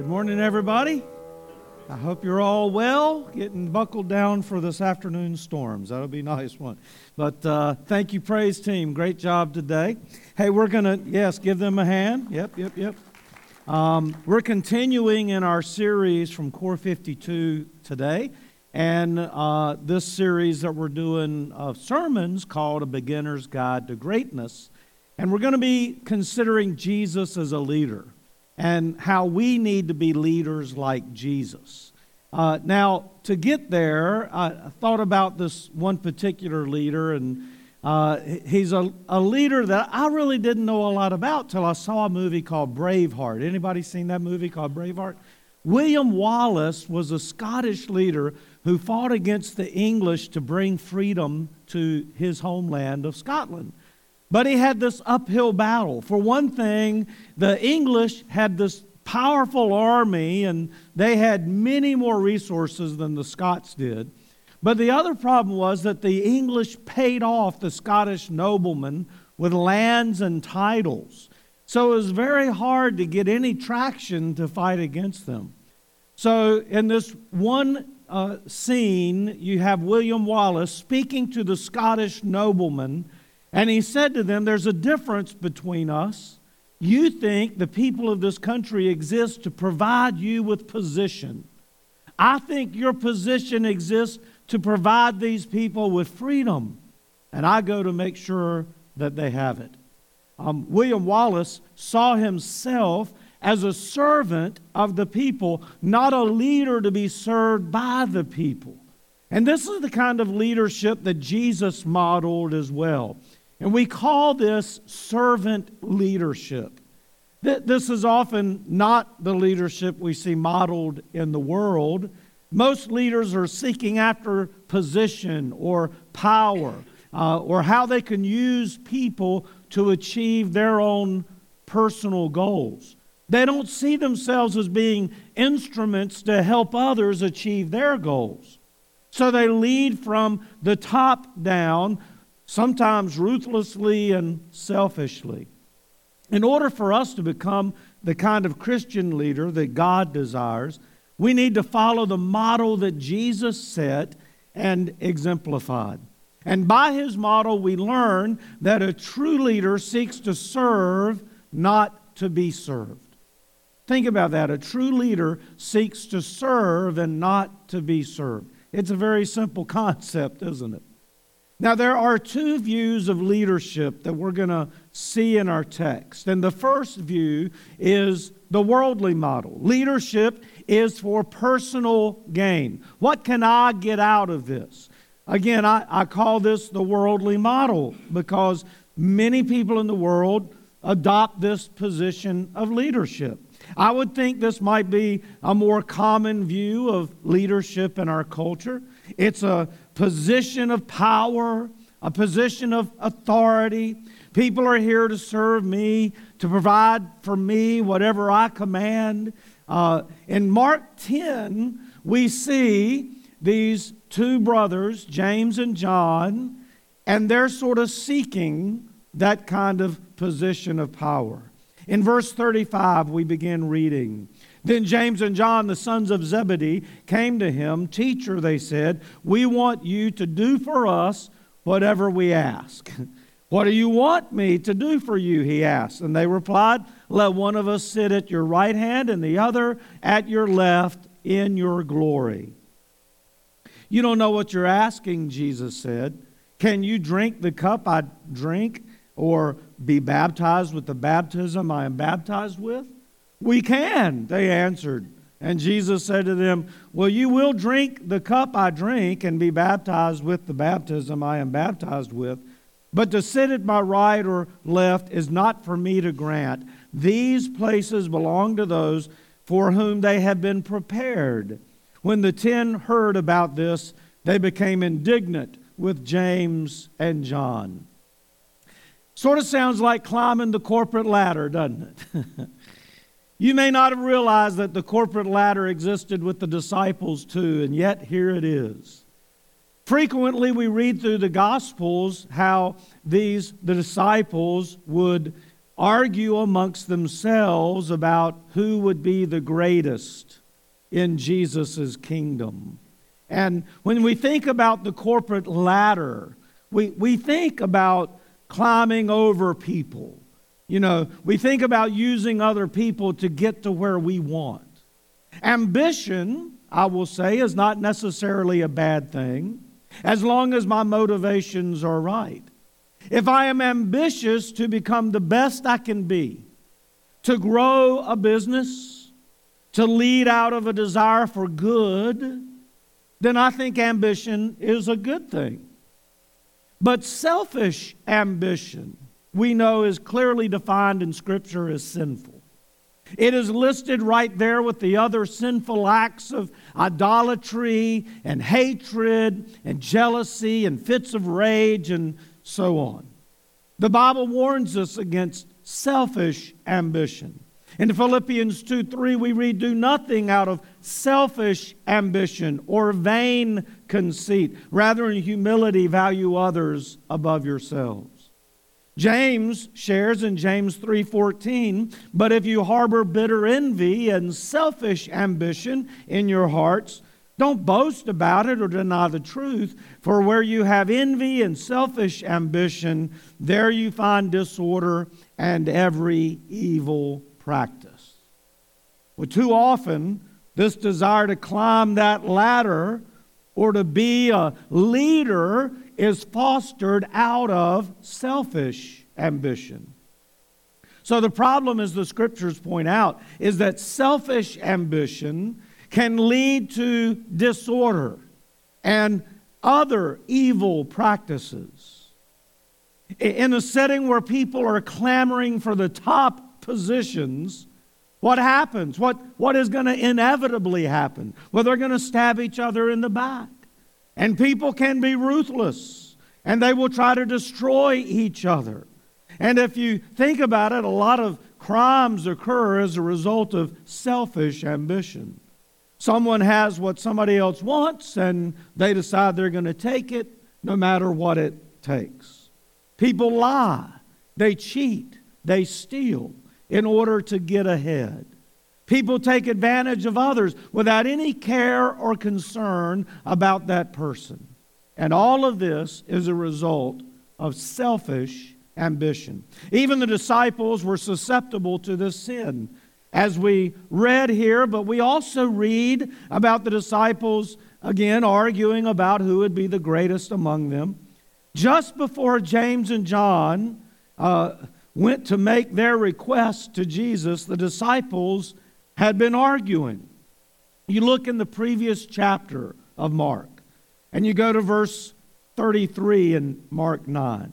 Good morning, everybody. I hope you're all well, getting buckled down for this afternoon storms. That'll be a nice one. But uh, thank you, praise team. Great job today. Hey, we're going to, yes, give them a hand. Yep, yep, yep. Um, we're continuing in our series from Core 52 today. And uh, this series that we're doing of sermons called A Beginner's Guide to Greatness. And we're going to be considering Jesus as a leader and how we need to be leaders like Jesus. Uh, now, to get there, I thought about this one particular leader, and uh, he's a, a leader that I really didn't know a lot about till I saw a movie called Braveheart. Anybody seen that movie called Braveheart? William Wallace was a Scottish leader who fought against the English to bring freedom to his homeland of Scotland. But he had this uphill battle. For one thing, the English had this powerful army and they had many more resources than the Scots did. But the other problem was that the English paid off the Scottish noblemen with lands and titles. So it was very hard to get any traction to fight against them. So, in this one uh, scene, you have William Wallace speaking to the Scottish noblemen and he said to them, There's a difference between us. You think the people of this country exist to provide you with position. I think your position exists to provide these people with freedom. And I go to make sure that they have it. Um, William Wallace saw himself as a servant of the people, not a leader to be served by the people. And this is the kind of leadership that Jesus modeled as well. And we call this servant leadership. This is often not the leadership we see modeled in the world. Most leaders are seeking after position or power uh, or how they can use people to achieve their own personal goals. They don't see themselves as being instruments to help others achieve their goals. So they lead from the top down sometimes ruthlessly and selfishly. In order for us to become the kind of Christian leader that God desires, we need to follow the model that Jesus set and exemplified. And by his model, we learn that a true leader seeks to serve, not to be served. Think about that. A true leader seeks to serve and not to be served. It's a very simple concept, isn't it? Now, there are two views of leadership that we're going to see in our text. And the first view is the worldly model. Leadership is for personal gain. What can I get out of this? Again, I, I call this the worldly model because many people in the world adopt this position of leadership. I would think this might be a more common view of leadership in our culture. It's a position of power, a position of authority. People are here to serve me, to provide for me whatever I command. Uh, in Mark 10, we see these two brothers, James and John, and they're sort of seeking that kind of position of power. In verse 35, we begin reading. Then James and John, the sons of Zebedee, came to him. Teacher, they said, we want you to do for us whatever we ask. What do you want me to do for you? He asked. And they replied, Let one of us sit at your right hand and the other at your left in your glory. You don't know what you're asking, Jesus said. Can you drink the cup I drink or be baptized with the baptism I am baptized with? We can, they answered. And Jesus said to them, Well, you will drink the cup I drink and be baptized with the baptism I am baptized with. But to sit at my right or left is not for me to grant. These places belong to those for whom they have been prepared. When the ten heard about this, they became indignant with James and John. Sort of sounds like climbing the corporate ladder, doesn't it? You may not have realized that the corporate ladder existed with the disciples too, and yet here it is. Frequently, we read through the Gospels how these, the disciples, would argue amongst themselves about who would be the greatest in Jesus' kingdom. And when we think about the corporate ladder, we, we think about climbing over people. You know, we think about using other people to get to where we want. Ambition, I will say, is not necessarily a bad thing as long as my motivations are right. If I am ambitious to become the best I can be, to grow a business, to lead out of a desire for good, then I think ambition is a good thing. But selfish ambition, we know, is clearly defined in Scripture as sinful. It is listed right there with the other sinful acts of idolatry and hatred and jealousy and fits of rage and so on. The Bible warns us against selfish ambition. In Philippians 2 3, we read, Do nothing out of selfish ambition or vain conceit. Rather, in humility, value others above yourselves. James shares in James 3:14, "But if you harbor bitter envy and selfish ambition in your hearts, don't boast about it or deny the truth, for where you have envy and selfish ambition, there you find disorder and every evil practice." Well, too often, this desire to climb that ladder or to be a leader is fostered out of selfish ambition. So, the problem, as the scriptures point out, is that selfish ambition can lead to disorder and other evil practices. In a setting where people are clamoring for the top positions, what happens? What, what is going to inevitably happen? Well, they're going to stab each other in the back. And people can be ruthless and they will try to destroy each other. And if you think about it, a lot of crimes occur as a result of selfish ambition. Someone has what somebody else wants and they decide they're going to take it no matter what it takes. People lie, they cheat, they steal in order to get ahead. People take advantage of others without any care or concern about that person. And all of this is a result of selfish ambition. Even the disciples were susceptible to this sin, as we read here, but we also read about the disciples again arguing about who would be the greatest among them. Just before James and John uh, went to make their request to Jesus, the disciples had been arguing. You look in the previous chapter of Mark, and you go to verse 33 in Mark 9.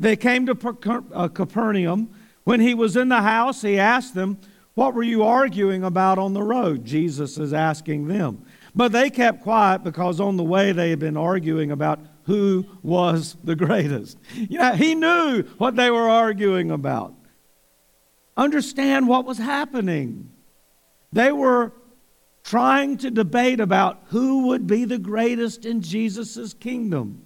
They came to uh, Capernaum. When he was in the house, he asked them, What were you arguing about on the road? Jesus is asking them. But they kept quiet because on the way they had been arguing about who was the greatest. You know, he knew what they were arguing about. Understand what was happening. They were trying to debate about who would be the greatest in Jesus' kingdom.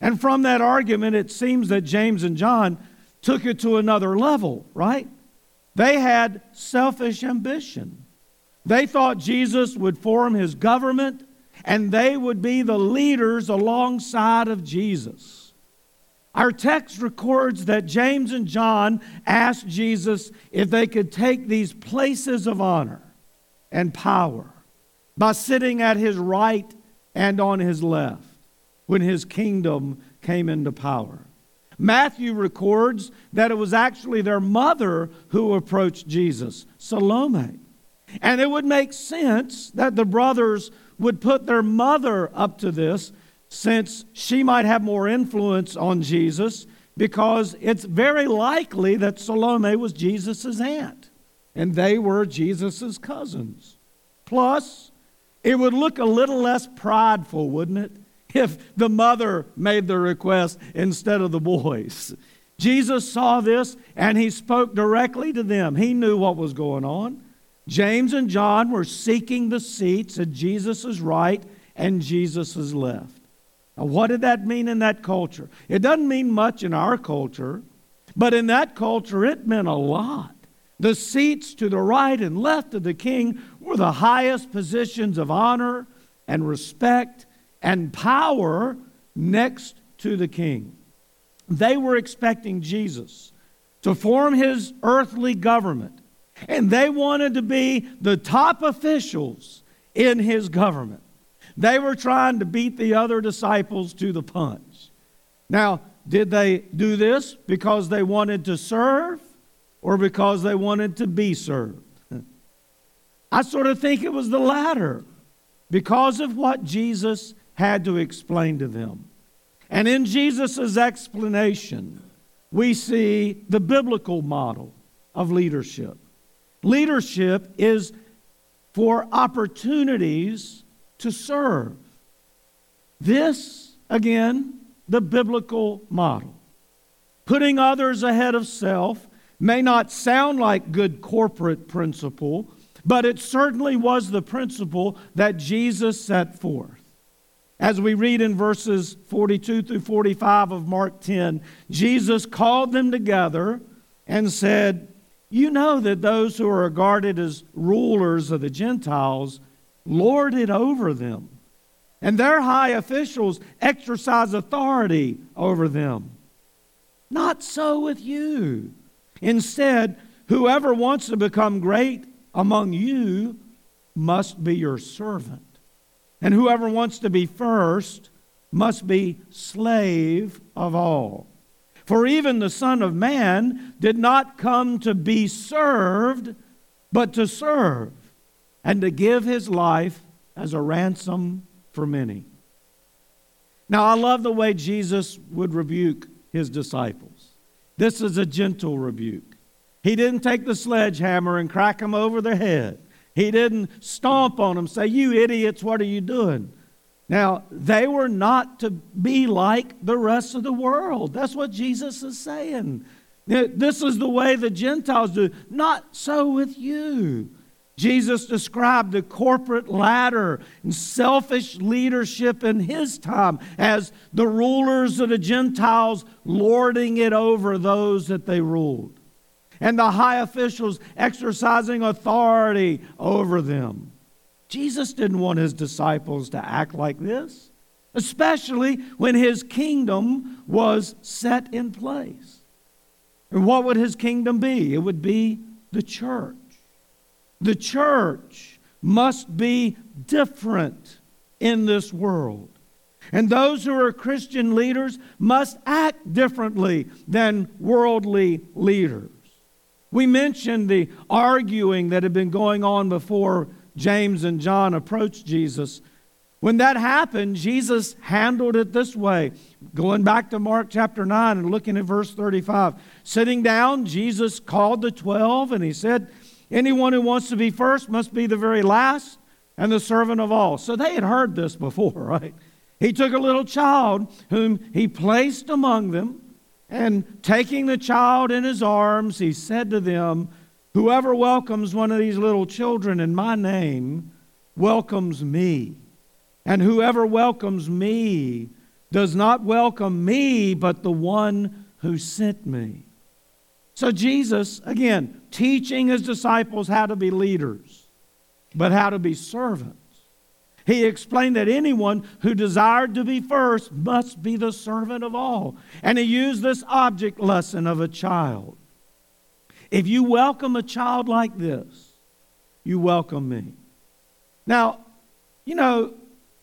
And from that argument, it seems that James and John took it to another level, right? They had selfish ambition. They thought Jesus would form his government and they would be the leaders alongside of Jesus. Our text records that James and John asked Jesus if they could take these places of honor and power by sitting at his right and on his left when his kingdom came into power. Matthew records that it was actually their mother who approached Jesus, Salome. And it would make sense that the brothers would put their mother up to this since she might have more influence on Jesus because it's very likely that Salome was Jesus' aunt and they were Jesus' cousins. Plus, it would look a little less prideful, wouldn't it, if the mother made the request instead of the boys. Jesus saw this and he spoke directly to them. He knew what was going on. James and John were seeking the seats at Jesus' right and Jesus' left. Now, what did that mean in that culture? It doesn't mean much in our culture, But in that culture, it meant a lot. The seats to the right and left of the king were the highest positions of honor and respect and power next to the king. They were expecting Jesus to form his earthly government, and they wanted to be the top officials in his government. They were trying to beat the other disciples to the punch. Now, did they do this because they wanted to serve or because they wanted to be served? I sort of think it was the latter because of what Jesus had to explain to them. And in Jesus' explanation, we see the biblical model of leadership. Leadership is for opportunities to serve. This, again, the biblical model. Putting others ahead of self may not sound like good corporate principle, but it certainly was the principle that Jesus set forth. As we read in verses 42 through 45 of Mark 10, Jesus called them together and said, You know that those who are regarded as rulers of the Gentiles lord it over them, and their high officials exercise authority over them. Not so with you. Instead, whoever wants to become great among you must be your servant. And whoever wants to be first must be slave of all. For even the Son of Man did not come to be served, but to serve, and to give his life as a ransom for many. Now, I love the way Jesus would rebuke his disciples. This is a gentle rebuke. He didn't take the sledgehammer and crack them over the head. He didn't stomp on them, say, You idiots, what are you doing? Now, they were not to be like the rest of the world. That's what Jesus is saying. This is the way the Gentiles do. Not so with you. Jesus described the corporate ladder and selfish leadership in his time as the rulers of the Gentiles lording it over those that they ruled and the high officials exercising authority over them. Jesus didn't want his disciples to act like this, especially when his kingdom was set in place. And what would his kingdom be? It would be the church. The church must be different in this world. And those who are Christian leaders must act differently than worldly leaders. We mentioned the arguing that had been going on before James and John approached Jesus. When that happened, Jesus handled it this way. Going back to Mark chapter 9 and looking at verse 35. Sitting down, Jesus called the 12 and he said, Anyone who wants to be first must be the very last and the servant of all. So they had heard this before, right? He took a little child whom he placed among them and taking the child in his arms, he said to them, Whoever welcomes one of these little children in my name welcomes me. And whoever welcomes me does not welcome me, but the one who sent me. So, Jesus, again, teaching his disciples how to be leaders, but how to be servants. He explained that anyone who desired to be first must be the servant of all. And he used this object lesson of a child. If you welcome a child like this, you welcome me. Now, you know,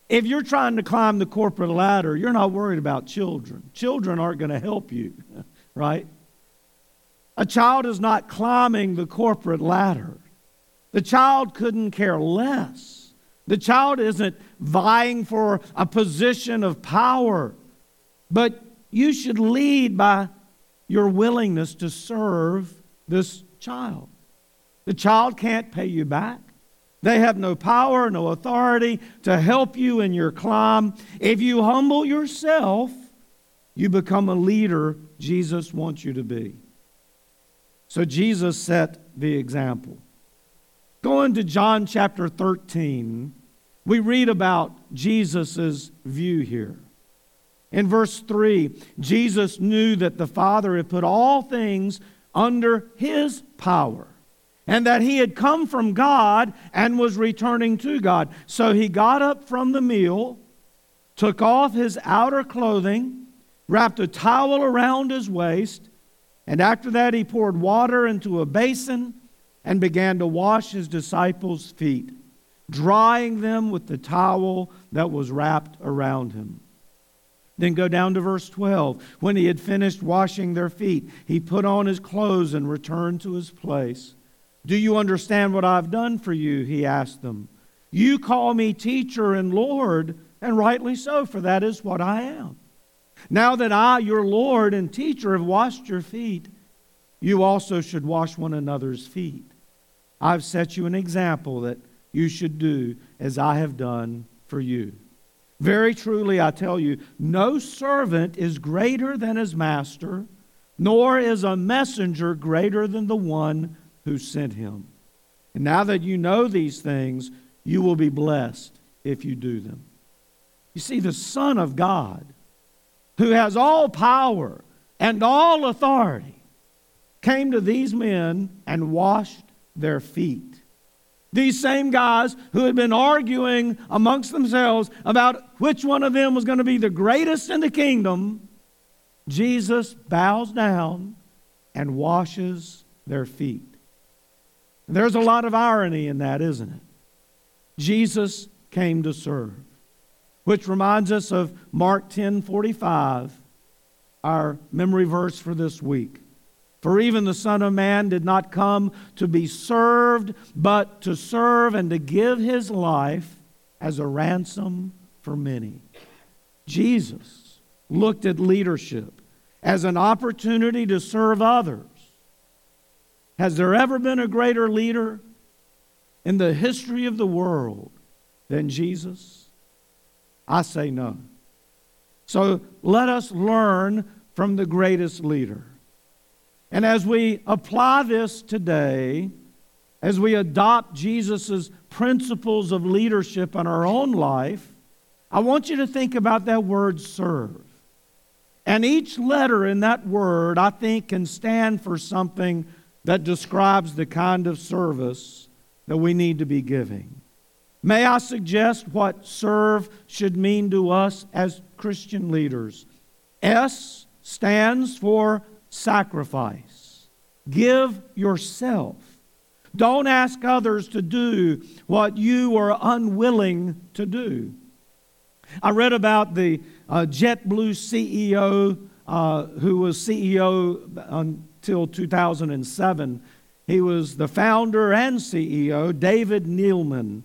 if you're trying to climb the corporate ladder, you're not worried about children. Children aren't going to help you, right? A child is not climbing the corporate ladder. The child couldn't care less the child isn't vying for a position of power, but you should lead by your willingness to serve this child. The child can't pay you back. They have no power, no authority to help you in your climb. If you humble yourself, you become a leader Jesus wants you to be. So Jesus set the example. Going to John chapter 13, we read about Jesus' view here. In verse 3, Jesus knew that the Father had put all things under his power and that he had come from God and was returning to God. So he got up from the meal, took off his outer clothing, wrapped a towel around his waist, and after that he poured water into a basin and began to wash his disciples' feet, drying them with the towel that was wrapped around him. Then go down to verse 12. When he had finished washing their feet, he put on his clothes and returned to his place. Do you understand what I've done for you? He asked them. You call me teacher and Lord, and rightly so, for that is what I am. Now that I, your Lord and teacher, have washed your feet, you also should wash one another's feet. I've set you an example that you should do as I have done for you. Very truly, I tell you, no servant is greater than his master, nor is a messenger greater than the one who sent him. And now that you know these things, you will be blessed if you do them. You see, the Son of God, who has all power and all authority, came to these men and washed their feet. These same guys who had been arguing amongst themselves about which one of them was going to be the greatest in the kingdom, Jesus bows down and washes their feet. There's a lot of irony in that, isn't it? Jesus came to serve, which reminds us of Mark 10:45, our memory verse for this week. For even the Son of Man did not come to be served, but to serve and to give his life as a ransom for many. Jesus looked at leadership as an opportunity to serve others. Has there ever been a greater leader in the history of the world than Jesus? I say no. So let us learn from the greatest leader. And as we apply this today, as we adopt Jesus' principles of leadership in our own life, I want you to think about that word serve. And each letter in that word, I think, can stand for something that describes the kind of service that we need to be giving. May I suggest what serve should mean to us as Christian leaders? S stands for sacrifice. Give yourself. Don't ask others to do what you are unwilling to do. I read about the uh, JetBlue CEO uh, who was CEO until 2007. He was the founder and CEO, David Neeleman.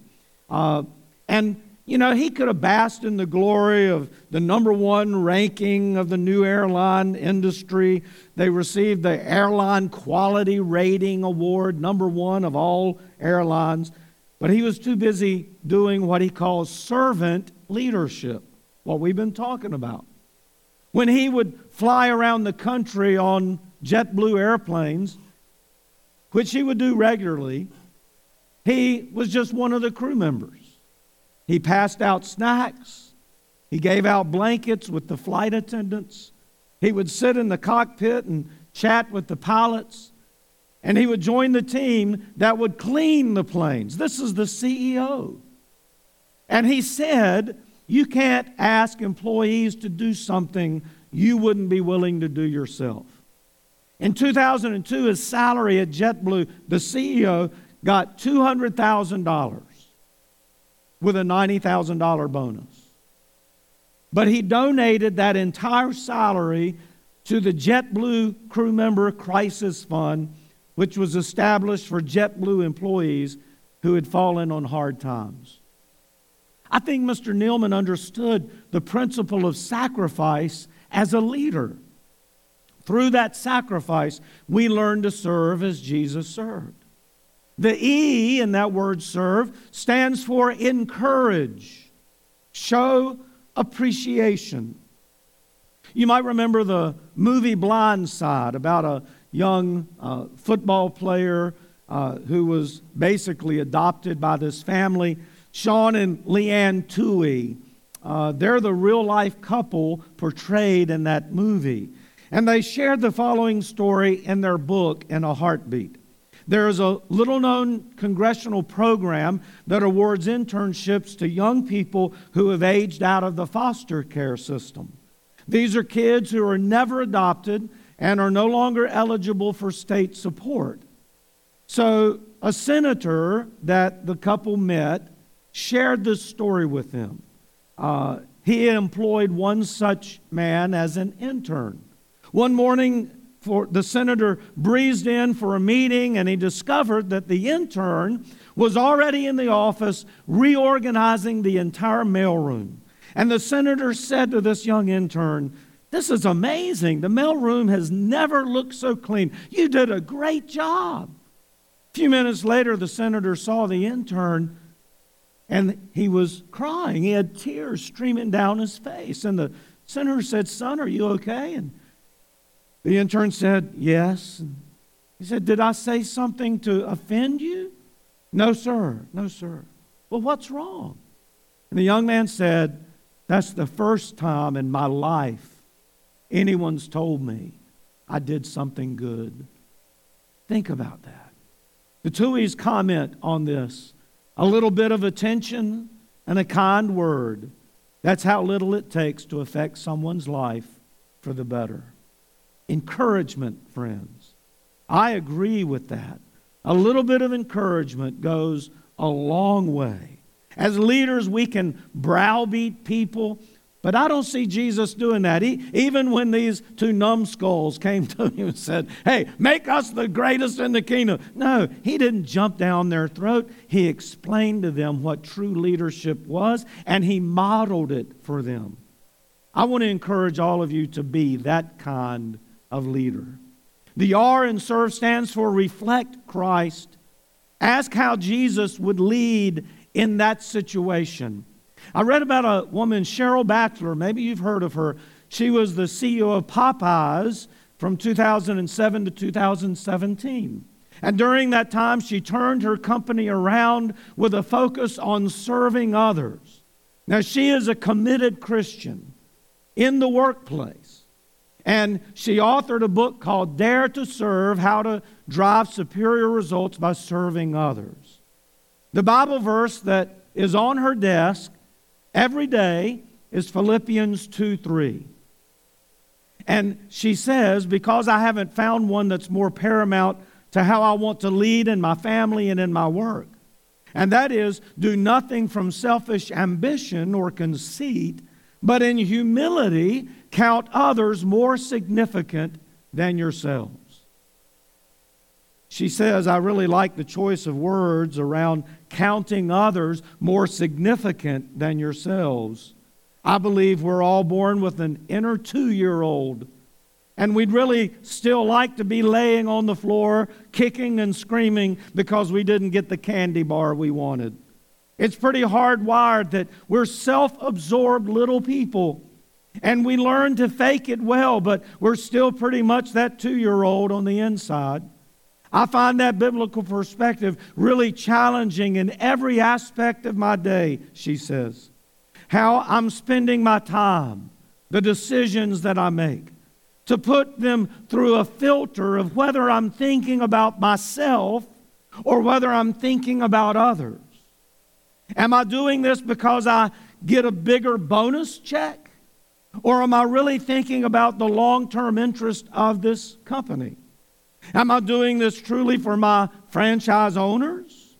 Uh, and you know, he could have basked in the glory of the number one ranking of the new airline industry. They received the Airline Quality Rating Award, number one of all airlines. But he was too busy doing what he calls servant leadership, what we've been talking about. When he would fly around the country on JetBlue airplanes, which he would do regularly, he was just one of the crew members. He passed out snacks. He gave out blankets with the flight attendants. He would sit in the cockpit and chat with the pilots. And he would join the team that would clean the planes. This is the CEO. And he said, You can't ask employees to do something you wouldn't be willing to do yourself. In 2002, his salary at JetBlue, the CEO, got $200,000 with a $90,000 bonus. But he donated that entire salary to the JetBlue Crew Member Crisis Fund, which was established for JetBlue employees who had fallen on hard times. I think Mr. Neeleman understood the principle of sacrifice as a leader. Through that sacrifice, we learn to serve as Jesus served. The E in that word serve stands for encourage, show appreciation. You might remember the movie Blind Side about a young uh, football player uh, who was basically adopted by this family. Sean and Leanne Tuohy Uh, they're the real life couple portrayed in that movie. And they shared the following story in their book, In a Heartbeat. There is a little known congressional program that awards internships to young people who have aged out of the foster care system. These are kids who are never adopted and are no longer eligible for state support. So, a senator that the couple met shared this story with them. Uh, he employed one such man as an intern. One morning, for the senator breezed in for a meeting and he discovered that the intern was already in the office reorganizing the entire mailroom. And the senator said to this young intern, This is amazing. The mailroom has never looked so clean. You did a great job. A few minutes later, the senator saw the intern and he was crying. He had tears streaming down his face. And the senator said, Son, are you okay? And the intern said, Yes. He said, Did I say something to offend you? No, sir. No, sir. Well, what's wrong? And the young man said, That's the first time in my life anyone's told me I did something good. Think about that. The Tuohy's comment on this a little bit of attention and a kind word. That's how little it takes to affect someone's life for the better. Encouragement, friends. I agree with that. A little bit of encouragement goes a long way. As leaders, we can browbeat people but I don't see Jesus doing that. He, even when these two numbskulls came to him and said, Hey, make us the greatest in the kingdom. No, he didn't jump down their throat. He explained to them what true leadership was, and he modeled it for them. I want to encourage all of you to be that kind of leader. The R in serve stands for reflect Christ. Ask how Jesus would lead in that situation. I read about a woman, Cheryl Bachelder. Maybe you've heard of her. She was the CEO of Popeyes from 2007 to 2017. And during that time, she turned her company around with a focus on serving others. Now, she is a committed Christian in the workplace. And she authored a book called Dare to Serve How to Drive Superior Results by Serving Others. The Bible verse that is on her desk every day is Philippians 2 3. And she says, Because I haven't found one that's more paramount to how I want to lead in my family and in my work. And that is, do nothing from selfish ambition or conceit, but in humility count others more significant than yourselves. She says, I really like the choice of words around counting others more significant than yourselves. I believe we're all born with an inner two year old, and we'd really still like to be laying on the floor, kicking and screaming because we didn't get the candy bar we wanted. It's pretty hardwired that we're self absorbed little people. And we learn to fake it well, but we're still pretty much that two year old on the inside. I find that biblical perspective really challenging in every aspect of my day, she says. How I'm spending my time, the decisions that I make, to put them through a filter of whether I'm thinking about myself or whether I'm thinking about others. Am I doing this because I get a bigger bonus check? Or am I really thinking about the long term interest of this company? Am I doing this truly for my franchise owners?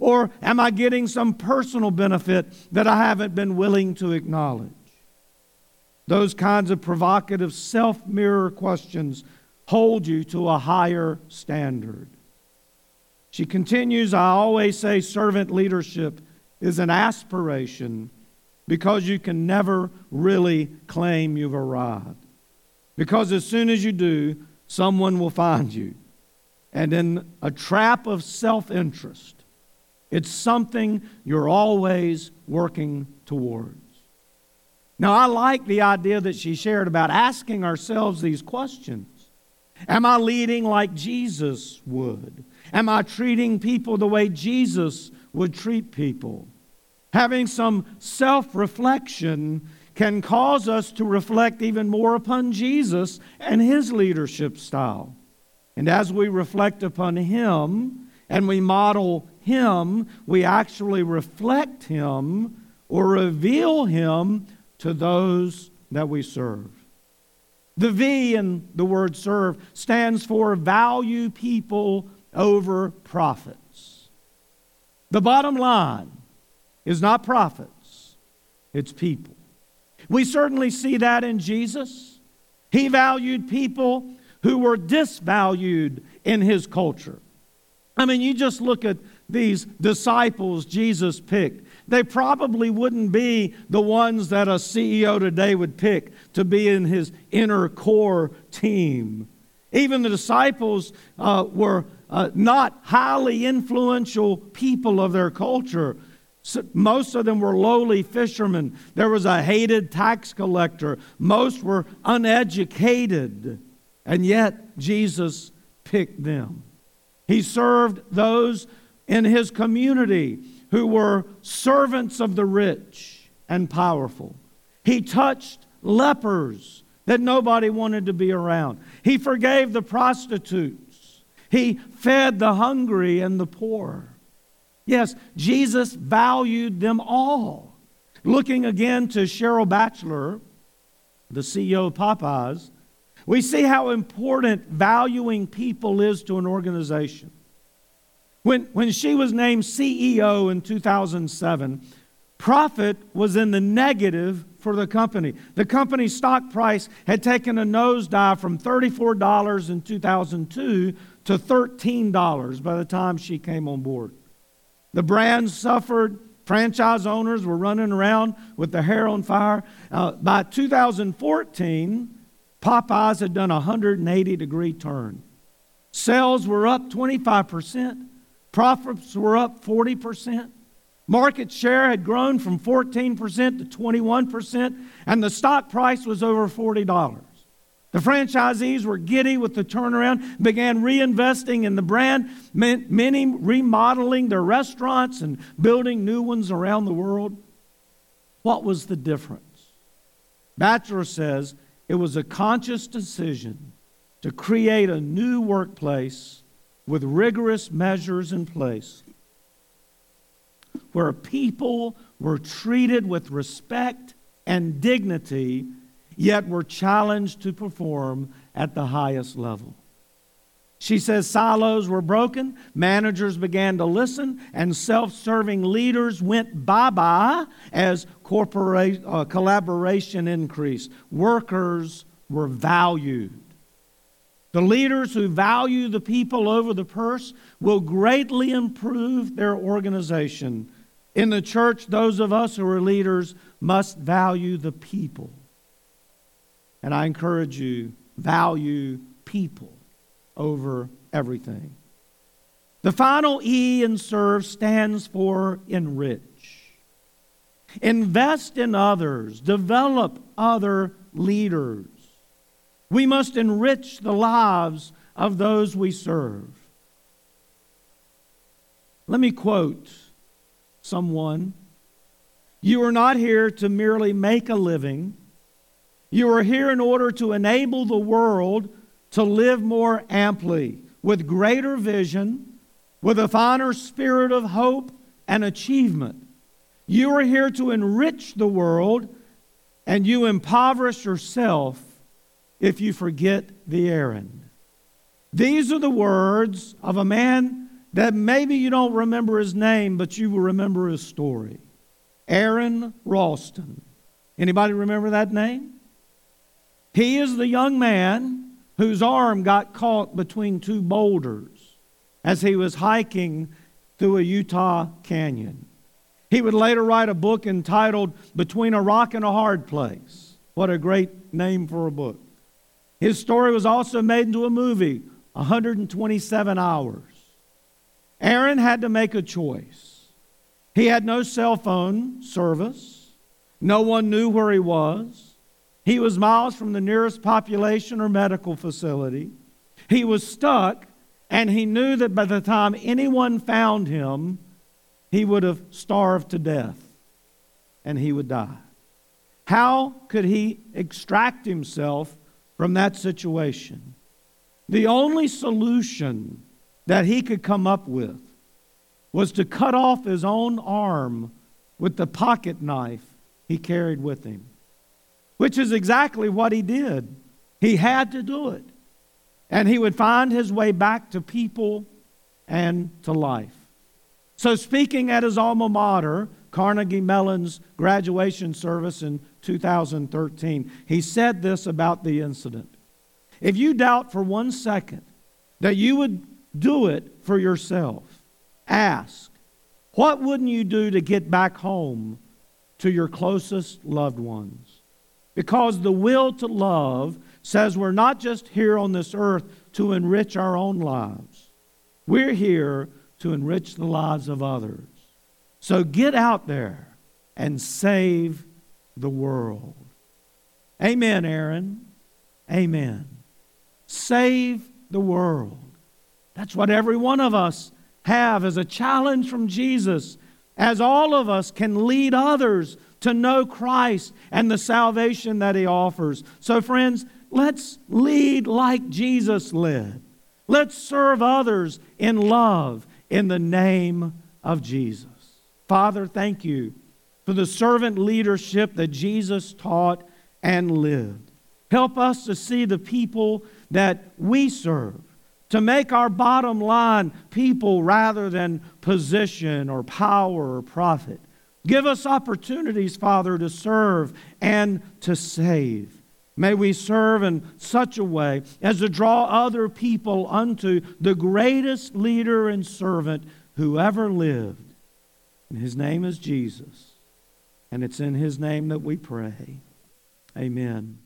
Or am I getting some personal benefit that I haven't been willing to acknowledge? Those kinds of provocative self mirror questions hold you to a higher standard. She continues I always say servant leadership is an aspiration because you can never really claim you've arrived. Because as soon as you do, someone will find you. And in a trap of self interest, it's something you're always working towards. Now, I like the idea that she shared about asking ourselves these questions Am I leading like Jesus would? Am I treating people the way Jesus would treat people? Having some self reflection can cause us to reflect even more upon Jesus and his leadership style. And as we reflect upon him and we model him, we actually reflect him or reveal him to those that we serve. The V in the word serve stands for value people over profits. The bottom line is not profits, it's people. We certainly see that in Jesus. He valued people who were disvalued in his culture. I mean, you just look at these disciples Jesus picked. They probably wouldn't be the ones that a CEO today would pick to be in his inner core team. Even the disciples uh, were uh, not highly influential people of their culture. Most of them were lowly fishermen. There was a hated tax collector. Most were uneducated. And yet, Jesus picked them. He served those in his community who were servants of the rich and powerful. He touched lepers that nobody wanted to be around. He forgave the prostitutes. He fed the hungry and the poor. Yes, Jesus valued them all. Looking again to Cheryl Bachelder, the CEO of Popeyes, we see how important valuing people is to an organization. When, when she was named CEO in 2007, profit was in the negative for the company. The company's stock price had taken a nosedive from $34 in 2002 to $13 by the time she came on board. The brand suffered. Franchise owners were running around with their hair on fire. Uh, by 2014, Popeyes had done a 180 degree turn. Sales were up 25%. Profits were up 40%. Market share had grown from 14% to 21%, and the stock price was over $40. The franchisees were giddy with the turnaround, began reinvesting in the brand, many remodeling their restaurants and building new ones around the world. What was the difference? Bachelder says it was a conscious decision to create a new workplace with rigorous measures in place where people were treated with respect and dignity, yet were challenged to perform at the highest level. She says silos were broken, managers began to listen, and self serving leaders went bye bye as corporate, uh, collaboration increased. Workers were valued. The leaders who value the people over the purse will greatly improve their organization. In the church, those of us who are leaders must value the people. And I encourage you, value people over everything. The final E in serve stands for enrich. Invest in others, develop other leaders. We must enrich the lives of those we serve. Let me quote someone You are not here to merely make a living, you are here in order to enable the world to live more amply, with greater vision, with a finer spirit of hope and achievement. You are here to enrich the world, and you impoverish yourself if you forget the errand. These are the words of a man that maybe you don't remember his name, but you will remember his story. Aron Ralston. Anybody remember that name? He is the young man whose arm got caught between two boulders as he was hiking through a Utah canyon. He would later write a book entitled Between a Rock and a Hard Place. What a great name for a book. His story was also made into a movie, 127 hours. Aron had to make a choice. He had no cell phone service, no one knew where he was. He was miles from the nearest population or medical facility. He was stuck, and he knew that by the time anyone found him, he would have starved to death. and he would die. How could he extract himself from that situation? The only solution that he could come up with was to cut off his own arm with the pocket knife he carried with him, which is exactly what he did. He had to do it. And he would find his way back to people and to life. So, speaking at his alma mater, Carnegie Mellon's graduation service in 2013, he said this about the incident. If you doubt for one second that you would do it for yourself, ask, what wouldn't you do to get back home to your closest loved ones? Because the will to love says we're not just here on this earth to enrich our own lives, we're here to enrich the lives of others. So get out there and save the world. Amen, Aron. Amen. Save the world. That's what every one of us have as a challenge from Jesus, as all of us can lead others to know Christ and the salvation that He offers. So, friends, let's lead like Jesus led. Let's serve others in love in the name of Jesus. Father, thank you for the servant leadership that Jesus taught and lived. Help us to see the people that we serve, to make our bottom line people rather than position or power or profit. Give us opportunities, Father, to serve and to save. May we serve in such a way as to draw other people unto the greatest leader and servant who ever lived. And his name is Jesus. And it's in his name that we pray. Amen.